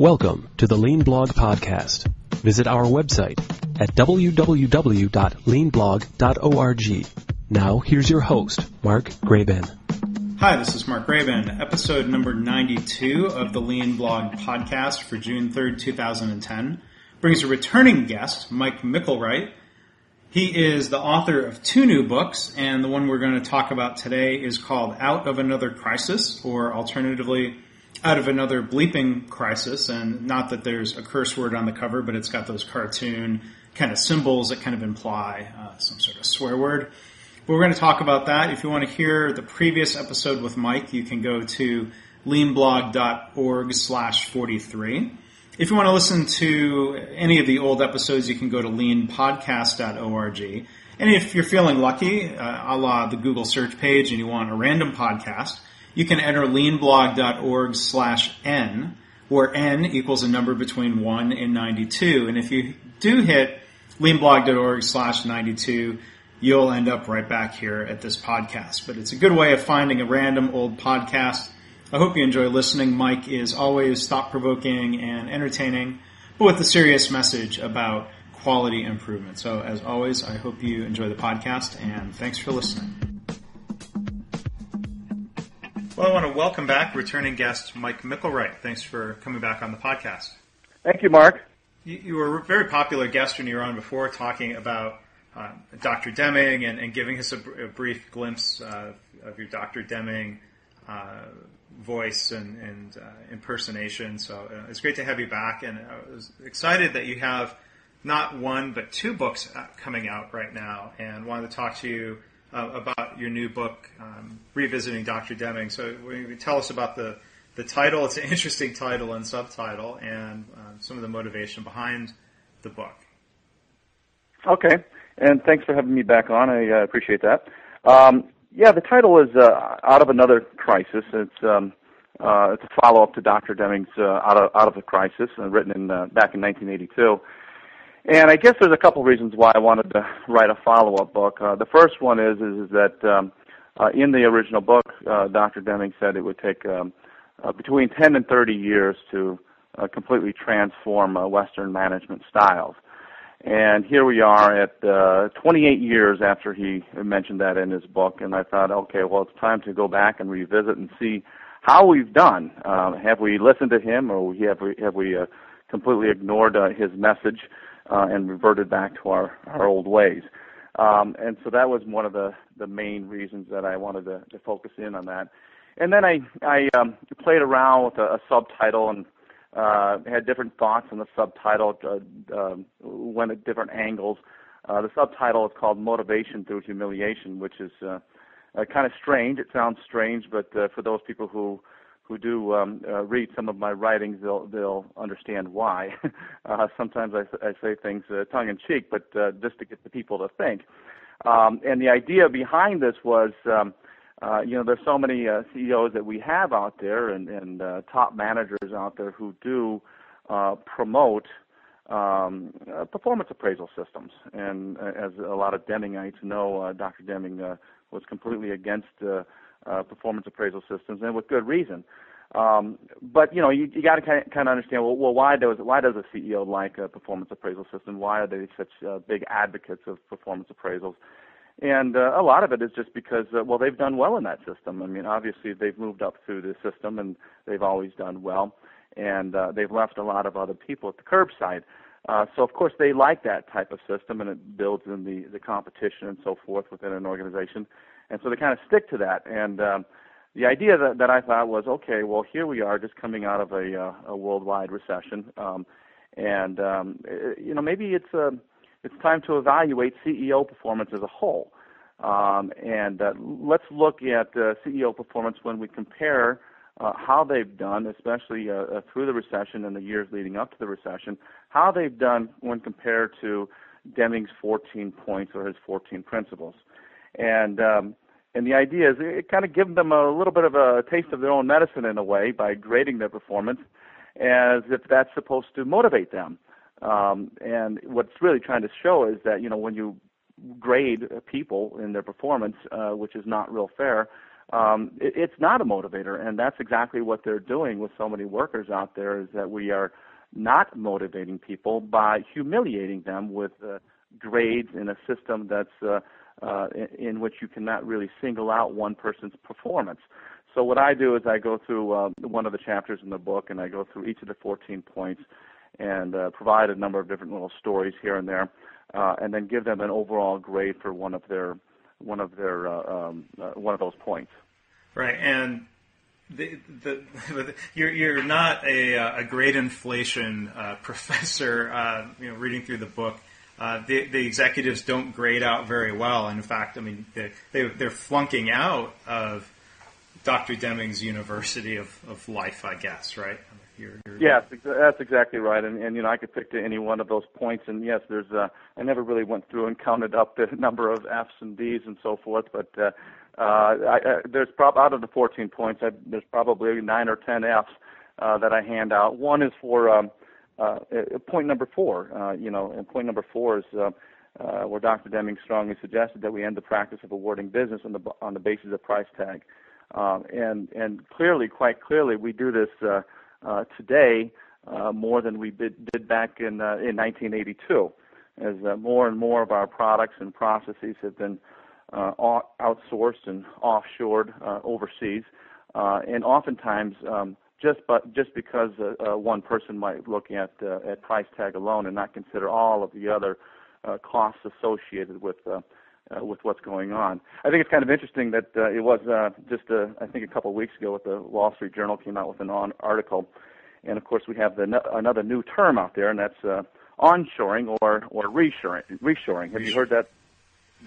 Welcome to the Lean Blog Podcast. Visit our website at www.leanblog.org. Now, here's your host, Mark Graban. Hi, this is Mark Graban, episode number 92 of the Lean Blog Podcast for June 3rd, 2010. Brings a returning guest, Mike Micklewright. He is the author of two new books, and the one we're going to talk about today is called Out of Another Crisis, or alternatively, out of another bleeping crisis, and not that there's a curse word on the cover, but it's got those cartoon kind of symbols that kind of imply uh, some sort of swear word. But we're going to talk about that. If you want to hear the previous episode with Mike, you can go to leanblog.org slash 43. If you want to listen to any of the old episodes, you can go to leanpodcast.org. And if you're feeling lucky, uh, a la the Google search page, and you want a random podcast, you can enter leanblog.org slash n, where n equals a number between 1 and 92. And if you do hit leanblog.org slash 92, you'll end up right back here at this podcast. But it's a good way of finding a random old podcast. I hope you enjoy listening. Mike is always thought provoking and entertaining, but with a serious message about quality improvement. So as always, I hope you enjoy the podcast and thanks for listening. Well, I want to welcome back returning guest Mike Micklewright. Thanks for coming back on the podcast. Thank you, Mark. You, you were a very popular guest when you were on before, talking about uh, Dr. Deming and, and, giving us a, a brief glimpse uh, of your Dr. Deming uh, voice and, and uh, impersonation. So uh, it's great to have you back, and I was excited that you have not one but two books uh, coming out right now, and wanted to talk to you uh, about your new book, um, Revisiting Dr. Deming. So, tell us about the, the title. It's an interesting title and subtitle, and uh, some of the motivation behind the book. Okay, and thanks for having me back on. I uh, appreciate that. Um, yeah, the title is uh, Out of Another Crisis. It's um, uh, it's a follow up to Dr. Deming's uh, Out of Out of the Crisis, written in back in 1982. And I guess there's a couple reasons why I wanted to write a follow-up book. Uh, the first one is is, is that um, uh, in the original book, uh, Dr. Deming said it would take um, uh, between 10 and 30 years to uh, completely transform uh, Western management styles. And here we are at uh, 28 years after he mentioned that in his book, and I thought, okay, well, it's time to go back and revisit and see how we've done. Uh, have we listened to him, or have we have we uh, completely ignored uh, his message? Uh, and reverted back to our, our old ways. Um, and so that was one of the, the main reasons that I wanted to, to focus in on that. And then I, I um, played around with a, a subtitle and uh, had different thoughts on the subtitle, uh, uh, went at different angles. Uh, the subtitle is called Motivation Through Humiliation, which is uh, uh, kind of strange. It sounds strange, but uh, for those people who who do um, uh, read some of my writings, they'll they'll understand why. uh, sometimes I, I say things uh, tongue in cheek, but uh, just to get the people to think. Um, and the idea behind this was, um, uh, you know, there's so many uh, CEOs that we have out there and, and uh, top managers out there who do uh, promote um, uh, performance appraisal systems. And uh, as a lot of Demingites know, uh, Dr. Deming uh, was completely against. Uh, uh, performance appraisal systems, and with good reason. Um, but you know, you, you got to kind of, understand. Well, well, why does why does a CEO like a performance appraisal system? Why are they such uh, big advocates of performance appraisals? And uh, a lot of it is just because, uh, well, they've done well in that system. I mean, obviously they've moved up through the system and they've always done well, and uh, they've left a lot of other people at the curbside. Uh, so of course they like that type of system, and it builds in the the competition and so forth within an organization and so they kind of stick to that. And um, the idea that, that I thought was, okay, well, here we are, just coming out of a, uh, a worldwide recession, um, and um, it, you know maybe it's uh, it's time to evaluate CEO performance as a whole. Um, and uh, let's look at uh, CEO performance when we compare uh, how they've done, especially uh, uh, through the recession and the years leading up to the recession, how they've done when compared to Deming's 14 points or his 14 principles and um, and the idea is it kind of gives them a little bit of a taste of their own medicine in a way by grading their performance, as if that's supposed to motivate them. Um, and what's really trying to show is that you know when you grade people in their performance, uh, which is not real fair, um, it, it's not a motivator, and that's exactly what they're doing with so many workers out there. Is that we are not motivating people by humiliating them with uh, grades in a system that's uh, uh, in, in which you cannot really single out one person's performance. So what I do is I go through uh, one of the chapters in the book, and I go through each of the 14 points, and uh, provide a number of different little stories here and there, uh, and then give them an overall grade for one of their one of their uh, um, uh, one of those points. Right, and the, the, you're, you're not a, uh, a grade inflation uh, professor. You know, reading through the book, uh, the, the executives don't grade out very well. In fact, I mean, they, they, they're flunking out of Dr. Deming's University of, of Life, I guess, right? You're, yes, that's exactly right. And, and you know, I could pick to any one of those points. And yes, there's. Uh, I never really went through and counted up the number of F's and D's and so forth, but uh, uh, I, uh, there's prob out of the 14 points, I, there's probably nine or 10 F's uh, that I hand out. One is for um, uh, uh, point number four. Uh, you know, and point number four is. Uh, uh, where Dr. Deming strongly suggested that we end the practice of awarding business on the on the basis of price tag, um, and and clearly, quite clearly, we do this uh, uh, today uh, more than we did, did back in uh, in 1982, as uh, more and more of our products and processes have been uh, outsourced and offshored uh, overseas, uh, and oftentimes um, just but just because uh, uh, one person might look at uh, at price tag alone and not consider all of the other uh, costs associated with uh, uh, with what's going on. I think it's kind of interesting that uh, it was uh, just uh, I think a couple of weeks ago, with the Wall Street Journal came out with an on article, and of course we have the another new term out there, and that's uh, onshoring or or reshoring. Reshoring. Have you heard that?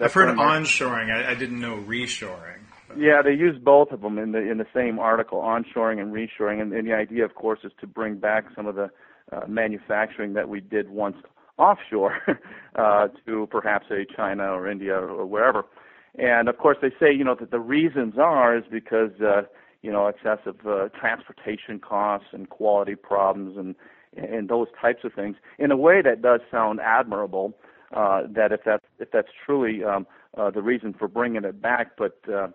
I've heard onshoring. I, I didn't know reshoring. Yeah, they use both of them in the in the same article, onshoring and reshoring, and, and the idea, of course, is to bring back some of the uh, manufacturing that we did once offshore uh, to perhaps a China or India or wherever. And of course, they say you know that the reasons are is because uh, you know excessive uh, transportation costs and quality problems and and those types of things. In a way, that does sound admirable. Uh, that if that's if that's truly um, uh, the reason for bringing it back, but uh,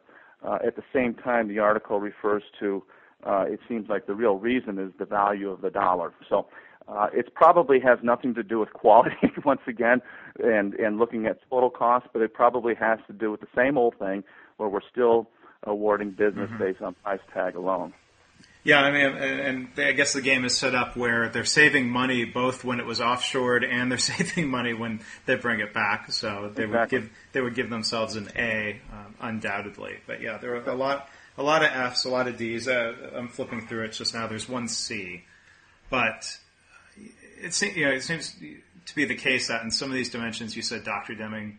uh, at the same time, the article refers to uh, it seems like the real reason is the value of the dollar. So uh, it probably has nothing to do with quality once again, and and looking at total cost, but it probably has to do with the same old thing where we're still awarding business mm-hmm. based on price tag alone. Yeah, I mean, and I guess the game is set up where they're saving money both when it was offshored and they're saving money when they bring it back. So they exactly. would give they would give themselves an A, um, undoubtedly. But yeah, there are a lot a lot of Fs, a lot of Ds. Uh, I'm flipping through it just now. There's one C, but it seems, you know, it seems to be the case that in some of these dimensions, you said Dr. Deming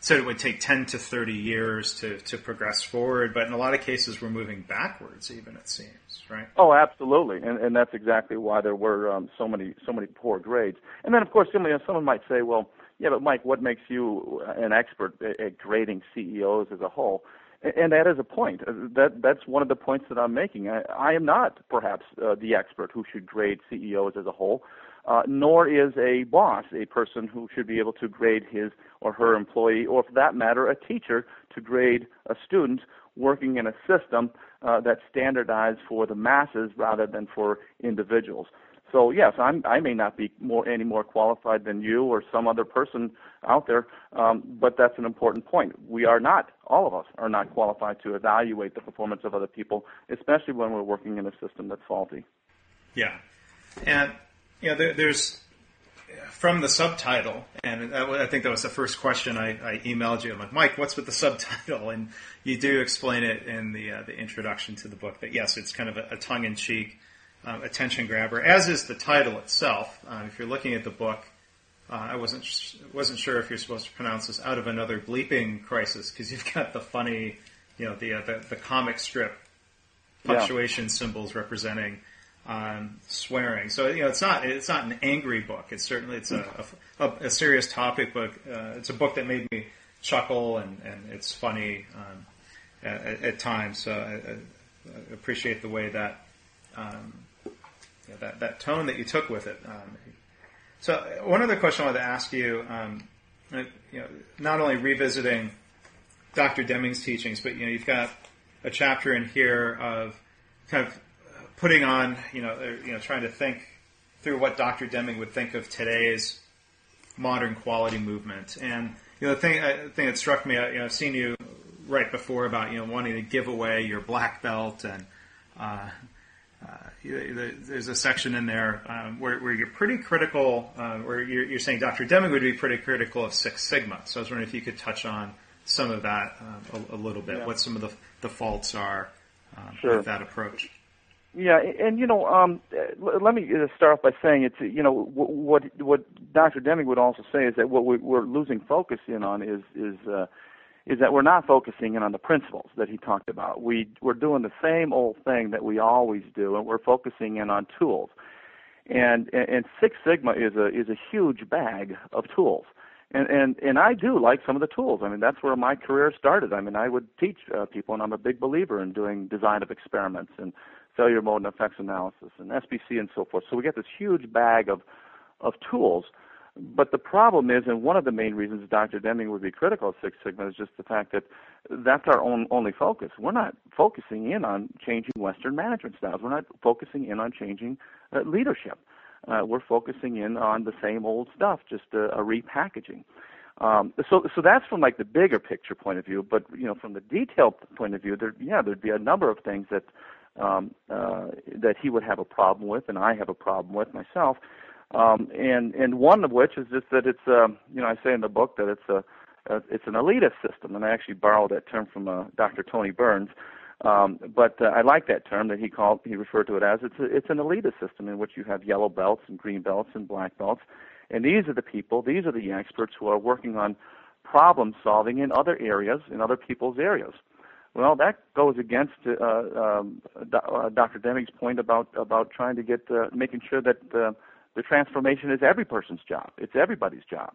said it would take 10 to 30 years to, to progress forward, but in a lot of cases, we're moving backwards, even it seems, right? Oh, absolutely, and and that's exactly why there were um, so many so many poor grades. And then, of course, someone, someone might say, well, yeah, but Mike, what makes you an expert at grading CEOs as a whole? And that is a point. Uh, that that's one of the points that I'm making. I, I am not perhaps uh, the expert who should grade CEOs as a whole uh, nor is a boss a person who should be able to grade his or her employee, or for that matter, a teacher to grade a student working in a system uh, that's standardized for the masses rather than for individuals. So yes, I'm, I may not be more any more qualified than you or some other person out there, um, but that's an important point. We are not, all of us are not qualified to evaluate the performance of other people, especially when we're working in a system that's faulty. Yeah, and yeah, there, there's from the subtitle, and I think that was the first question I, I, emailed you. I'm like, Mike, what's with the subtitle? And you do explain it in the uh, the introduction to the book that yes, it's kind of a, a tongue in cheek uh, attention grabber, as is the title itself. Uh, if you're looking at the book, uh, I wasn't sh- wasn't sure if you're supposed to pronounce this out of another bleeping crisis because you've got the funny, you know, the uh, the, the comic strip punctuation yeah. symbols representing on swearing. So you know, it's not it's not an angry book. It's certainly it's a, a, a serious topic book. Uh, it's a book that made me chuckle and, and it's funny um, at, at, times. So I, I, appreciate the way that um, that that tone that you took with it. Um, so one other question I wanted to ask you, um, you know, not only revisiting Dr. Deming's teachings, but you know, you've got a chapter in here of kind of putting on, you know, or, you know, trying to think through what Dr. Deming would think of today's modern quality movement. And you know, the thing, uh, thing that struck me, uh, you know, I've seen you right before about you know wanting to give away your black belt, and uh, uh, there's a section in there um, where, where, you're pretty critical, uh, where you're, you're, saying Dr. Deming would be pretty critical of Six Sigma. So I was wondering if you could touch on some of that um, a, a, little bit, yeah. what some of the, the faults are um, sure. with that approach. Yeah, and you know, um, let me start off by saying it's you know what what Dr. Deming would also say is that what we're losing focus in on is is uh, is that we're not focusing in on the principles that he talked about. We we're doing the same old thing that we always do, and we're focusing in on tools. And and Six Sigma is a is a huge bag of tools. And and and I do like some of the tools. I mean, that's where my career started. I mean, I would teach uh, people, and I'm a big believer in doing design of experiments and failure mode and effects analysis and SPC and so forth. So we get this huge bag of of tools. But the problem is, and one of the main reasons Dr. Deming would be critical of Six Sigma is just the fact that that's our own only focus. We're not focusing in on changing Western management styles. We're not focusing in on changing uh, leadership. Uh, we're focusing in on the same old stuff, just a, a repackaging. Um, so, so that's from like the bigger picture point of view. But you know, from the detailed point of view, there, yeah, there'd be a number of things that um, uh, that he would have a problem with, and I have a problem with myself. Um, and and one of which is just that it's uh, you know I say in the book that it's a it's an elitist system, and I actually borrowed that term from uh, Dr. Tony Burns. Um, but uh, I like that term that he called he referred to it as it's a, it's an elitist system in which you have yellow belts and green belts and black belts, and these are the people, these are the experts who are working on problem solving in other areas, in other people's areas. Well, that goes against uh, um, uh, Dr. Deming's point about about trying to get uh, making sure that uh, the transformation is every person's job. It's everybody's job,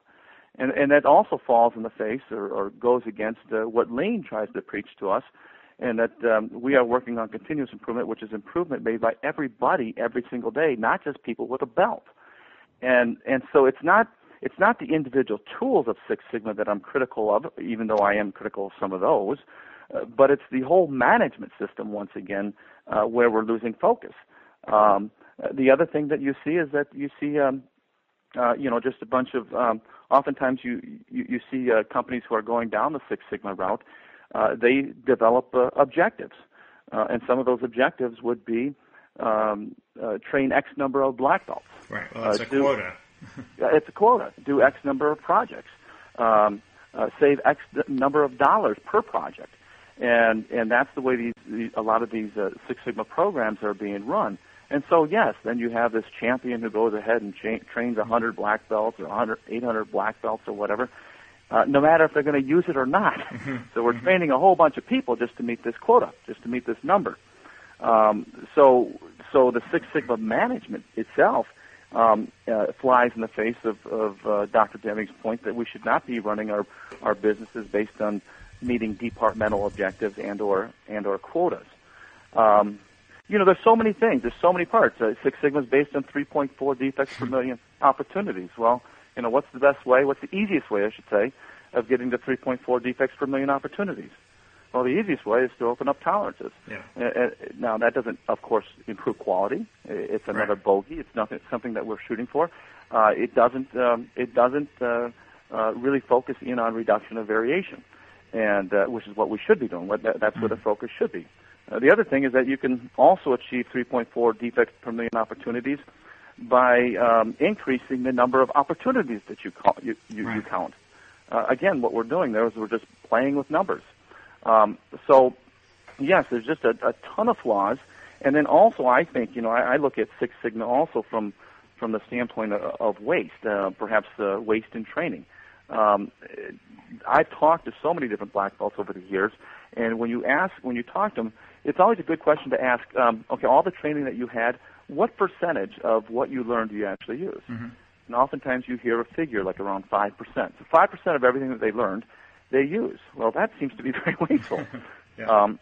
and and that also falls in the face or, or goes against uh, what Lean tries to preach to us, and that um, we are working on continuous improvement, which is improvement made by everybody every single day, not just people with a belt, and and so it's not it's not the individual tools of Six Sigma that I'm critical of, even though I am critical of some of those. Uh, but it's the whole management system once again uh, where we're losing focus. Um, uh, the other thing that you see is that you see, um, uh, you know, just a bunch of. Um, oftentimes, you you, you see uh, companies who are going down the Six Sigma route. Uh, they develop uh, objectives, uh, and some of those objectives would be um, uh, train X number of black belts. Right. Well, that's uh, a do, quota. it's a quota. Do X number of projects. Um, uh, save X number of dollars per project and and that's the way these, these a lot of these uh, Six Sigma programs are being run. And so yes, then you have this champion who goes ahead and cha- trains 100 black belts or 100, 800 black belts or whatever, uh, no matter if they're going to use it or not. Mm-hmm. so we're mm-hmm. training a whole bunch of people just to meet this quota, just to meet this number. Um, so so the Six Sigma management itself um, uh, flies in the face of, of uh, Dr. Deming's point that we should not be running our our businesses based on meeting departmental objectives and or and or quotas. Um, you know, there's so many things. There's so many parts. Uh, Six Sigma is based on 3.4 defects per million opportunities. Well, you know, what's the best way? What's the easiest way, I should say, of getting to 3.4 defects per million opportunities? Well, the easiest way is to open up tolerances. Yeah. Uh, uh now, that doesn't, of course, improve quality. It's another right. bogey. It's nothing, It's something that we're shooting for. Uh, it doesn't. Um, it doesn't uh, uh, really focus in on reduction of variation and uh, which is what we should be doing. That, that's where the mm-hmm. focus should be. Uh, the other thing is that you can also achieve 3.4 defects per million opportunities by um, increasing the number of opportunities that you, call, you, you, right. you count. Uh, again, what we're doing there is we're just playing with numbers. Um, so, yes, there's just a, a ton of flaws. And then also, I think, you know, I, I look at Six Sigma also from from the standpoint of, of waste, uh, perhaps uh, waste in training. Um, I've talked to so many different black belts over the years, and when you ask, when you talk to them, it's always a good question to ask. Um, okay, all the training that you had, what percentage of what you learned do you actually use? Mm-hmm. And oftentimes you hear a figure like around five percent. So five percent of everything that they learned, they use. Well, that seems to be very wasteful. yeah. um,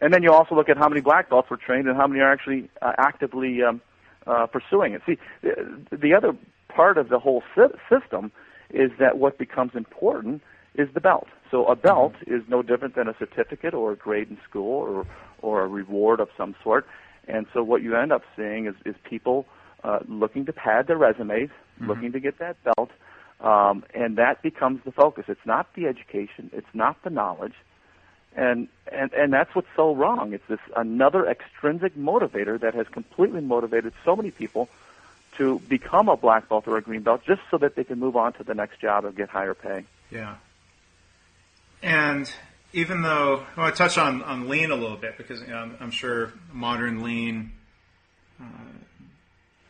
and then you also look at how many black belts were trained and how many are actually uh, actively um, uh, pursuing it. See, the, the other part of the whole system is that what becomes important is the belt. So a belt mm-hmm. is no different than a certificate or a grade in school or or a reward of some sort. And so what you end up seeing is, is people uh, looking to pad their resumes, mm-hmm. looking to get that belt, um, and that becomes the focus. It's not the education, it's not the knowledge, and and and that's what's so wrong. It's this another extrinsic motivator that has completely motivated so many people to become a black belt or a green belt just so that they can move on to the next job and get higher pay. Yeah. And even though I want to touch on, on lean a little bit because you know, I'm, sure modern lean uh,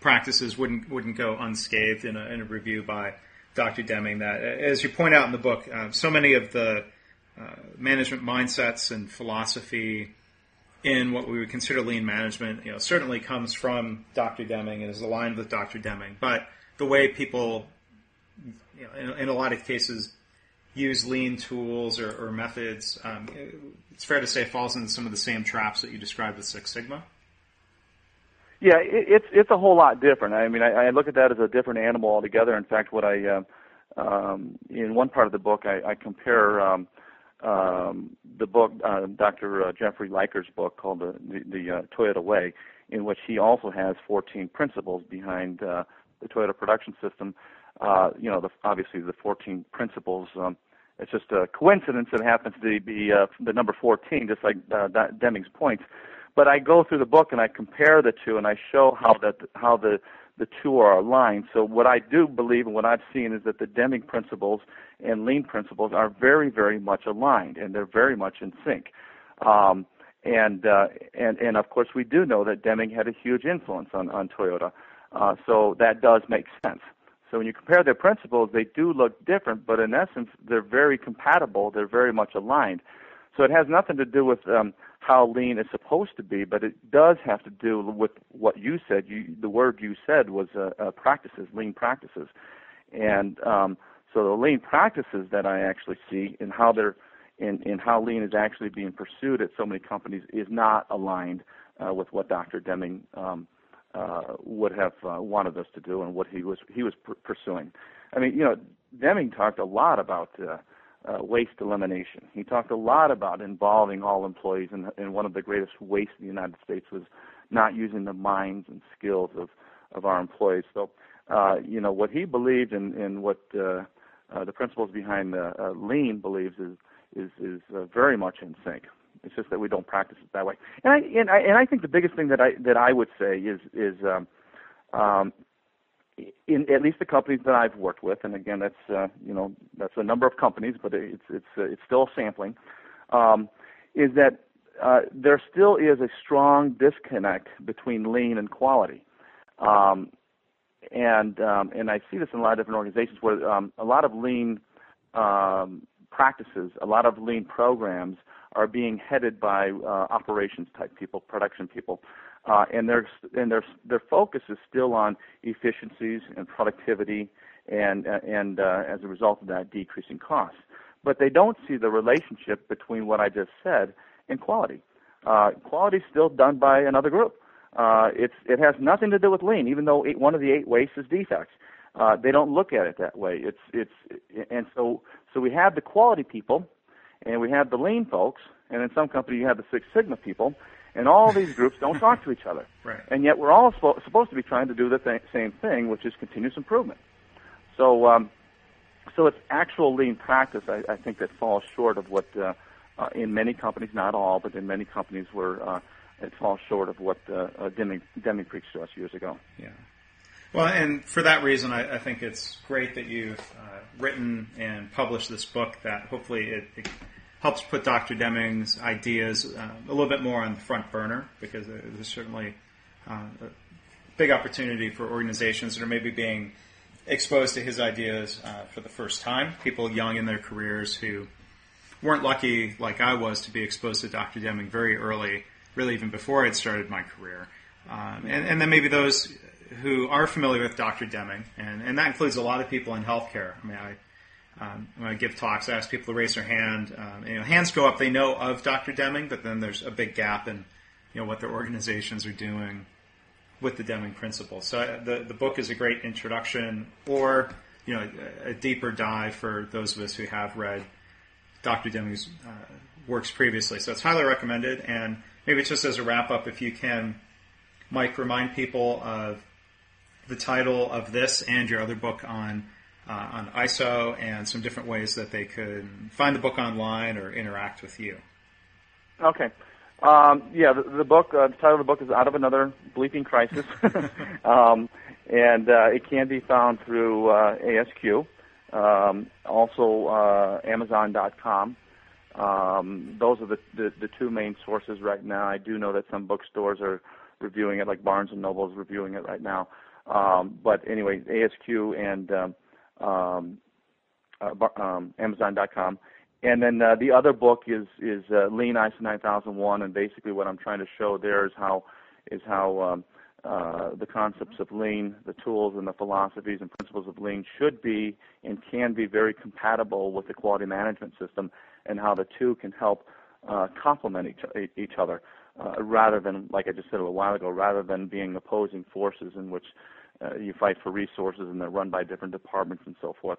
practices wouldn't wouldn't go unscathed in a, in a, review by Dr. Deming. That, as you point out in the book, uh, so many of the uh, management mindsets and philosophy in what we would consider lean management, you know, certainly comes from Dr. Deming and is aligned with Dr. Deming. But the way people, you know, in, in a lot of cases, use lean tools or, or methods, um, it's fair to say falls into some of the same traps that you described with Six Sigma. Yeah, it, it's it's a whole lot different. I mean, I, I look at that as a different animal altogether. In fact, what I uh, um, in one part of the book, I, I compare um, um, the book, uh, Dr. Uh, Jeffrey Liker's book called the the, the uh, Toyota Way, in which he also has 14 principles behind uh, the Toyota production system uh, you know, the, obviously the 14 principles. Um, it's just a coincidence that happens to be uh, the number 14, just like uh, Deming's points. But I go through the book and I compare the two, and I show how that how the the two are aligned. So what I do believe and what I've seen is that the Deming principles and lean principles are very, very much aligned, and they're very much in sync. Um, and uh, and and of course, we do know that Deming had a huge influence on on Toyota. Uh, so that does make sense. So when you compare their principles, they do look different, but in essence, they're very compatible. They're very much aligned. So it has nothing to do with um, how lean is supposed to be, but it does have to do with what you said. You, the word you said was uh, uh, practices, lean practices, and um, so the lean practices that I actually see and how they're in, in how lean is actually being pursued at so many companies is not aligned uh, with what Dr. Deming um, uh, would have uh, wanted us to do and what he was he was pr- pursuing. I mean, you know, Deming talked a lot about uh, uh, waste elimination. He talked a lot about involving all employees, and, and one of the greatest wastes in the United States was not using the minds and skills of of our employees. So, uh, you know, what he believed and in, in what uh, uh, the principles behind the, uh, lean believes is is is uh, very much in sync. It's just that we don't practice it that way. And I and I and I think the biggest thing that I that I would say is is um, um, in at least the companies that I've worked with, and again that's uh, you know that's a number of companies, but it's it's uh, it's still a sampling. Um, is that uh, there still is a strong disconnect between lean and quality. Um, and um, and I see this in a lot of different organizations where um, a lot of lean um, practices, a lot of lean programs are being headed by uh, operations type people, production people, uh, and their and their their focus is still on efficiencies and productivity, and uh, and uh, as a result of that, decreasing costs. But they don't see the relationship between what I just said and quality. Uh, quality is still done by another group. Uh, it's it has nothing to do with lean, even though eight, one of the eight wastes is defects. Uh, they don't look at it that way. It's it's and so so we have the quality people and we have the lean folks, and in some companies you have the Six Sigma people, and all these groups don't talk to each other. Right. And yet we're all spo- supposed to be trying to do the th- same thing, which is continuous improvement. So, um, so it's actual lean practice, I, I think, that falls short of what, uh, uh, in many companies, not all, but in many companies where uh, it falls short of what uh, uh, Deming, Deming preached to us years ago. Yeah. Well, and for that reason, I, I think it's great that you've uh, written and published this book that hopefully it, it helps put Dr. Deming's ideas uh, a little bit more on the front burner because there's certainly uh, a big opportunity for organizations that are maybe being exposed to his ideas uh, for the first time. People young in their careers who weren't lucky, like I was, to be exposed to Dr. Deming very early, really even before I'd started my career. Um, and, and, then maybe those who are familiar with Dr. Deming, and, and that includes a lot of people in healthcare. I mean, I, um, when I give talks, I ask people to raise their hand. Um, you know, hands go up; they know of Dr. Deming, but then there's a big gap in you know what their organizations are doing with the Deming principle. So uh, the the book is a great introduction, or you know a, a, deeper dive for those of us who have read Dr. Deming's uh, works previously. So it's highly recommended. And maybe just as a wrap up, if you can, Mike, remind people of the title of this and your other book on uh, on ISO and some different ways that they could find the book online or interact with you. Okay. Um, yeah, the, the book, uh, the title of the book is Out of Another Bleeping Crisis. um, and uh, it can be found through uh, ASQ, um, also uh, Amazon.com. Um, those are the, the, the two main sources right now. I do know that some bookstores are reviewing it, like Barnes and Noble is reviewing it right now. Um, but anyway, ASQ and um, uh, um, Amazon.com. And then uh, the other book is is uh, Lean ISO 9001, and basically what I'm trying to show there is how is how um, uh, the concepts of lean, the tools and the philosophies and principles of lean should be and can be very compatible with the quality management system, and how the two can help uh, complement each each other, uh, rather than like I just said a little while ago, rather than being opposing forces in which uh, you fight for resources and they're run by different departments and so forth.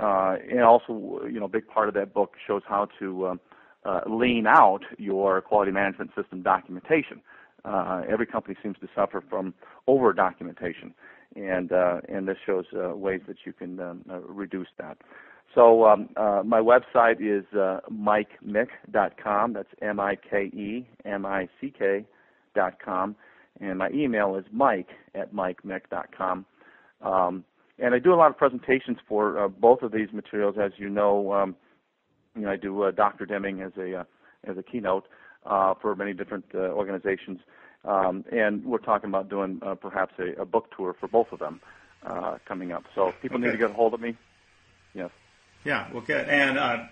Uh, and also, you know, a big part of that book shows how to um, uh, lean out your quality management system documentation. Uh, every company seems to suffer from over documentation, and uh, and this shows uh, ways that you can um, uh, reduce that. So um, uh, my website is uh, mikemick.com. That's M-I-K-E M-I-C-K dot com, and my email is mike at mikemick.com. Um, and I do a lot of presentations for uh, both of these materials, as you know. Um, you know, I do uh, Dr. Deming as a uh, as a keynote uh, for many different uh, organizations, um, and we're talking about doing uh, perhaps a, a, book tour for both of them uh, coming up. So people okay. need to get a hold of me. Yes. Yeah, well, good. And uh,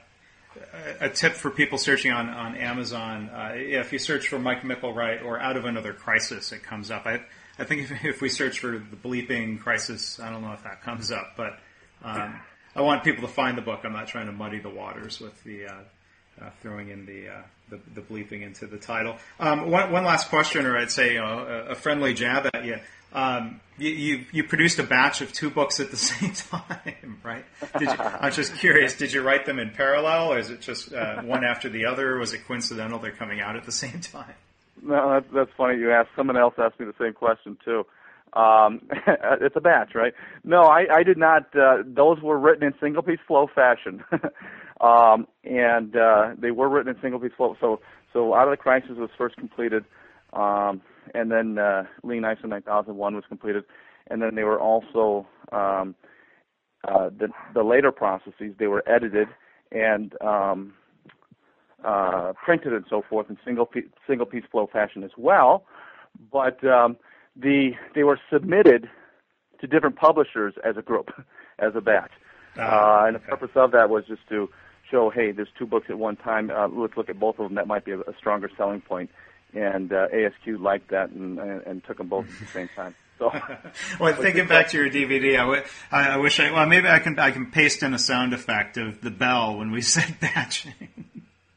a tip for people searching on on Amazon: if you search for Mike Micklewright or Out of Another Crisis, it comes up. I, I think if, if, we search for the bleeping crisis, I don't know if that comes up, but um, I want people to find the book. I'm not trying to muddy the waters with the uh, uh, throwing in the, uh, the, the bleeping into the title. Um, one, one last question, or I'd say you know, a, a, friendly jab at you. Um, you, you, you produced a batch of two books at the same time, right? You, I'm just curious. Did you write them in parallel, or is it just uh, one after the other? Or was it coincidental they're coming out at the same time? No, that's that's funny. You asked. Someone else asked me the same question too. Um, it's a batch, right? No, I, I did not. Uh, those were written in single piece flow fashion, um, and uh, they were written in single piece flow. So, so out of the crisis was first completed, um, and then uh, Lean ISO 9001 was completed, and then they were also um, uh, the the later processes. They were edited and um, uh, printed and so forth in single piece, single piece flow fashion as well. But um, the they were submitted to different publishers as a group, as a batch. Ah, uh, and the purpose of that was just to show, hey, there's two books at one time. Uh, let's look at both of them. That might be a, a stronger selling point. And uh, ASQ liked that and, and, and took them both at the same time. So, well, thinking back to your DVD, I, w- I wish I well maybe I can I can paste in a sound effect of the bell when we said batching.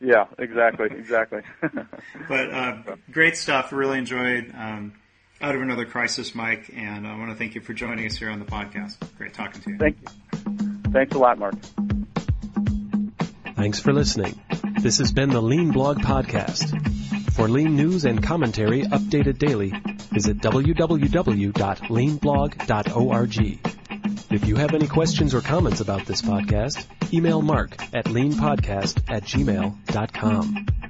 Yeah, exactly, exactly. but uh, great stuff. Really enjoyed um, Out of Another Crisis, Mike, and I want to thank you for joining us here on the podcast. Great talking to you. Thank you. Thanks a lot, Mark. Thanks for listening. This has been the Lean Blog Podcast. For lean news and commentary updated daily, visit www.leanblog.org. If you have any questions or comments about this podcast, email mark at leanpodcast at gmail.com.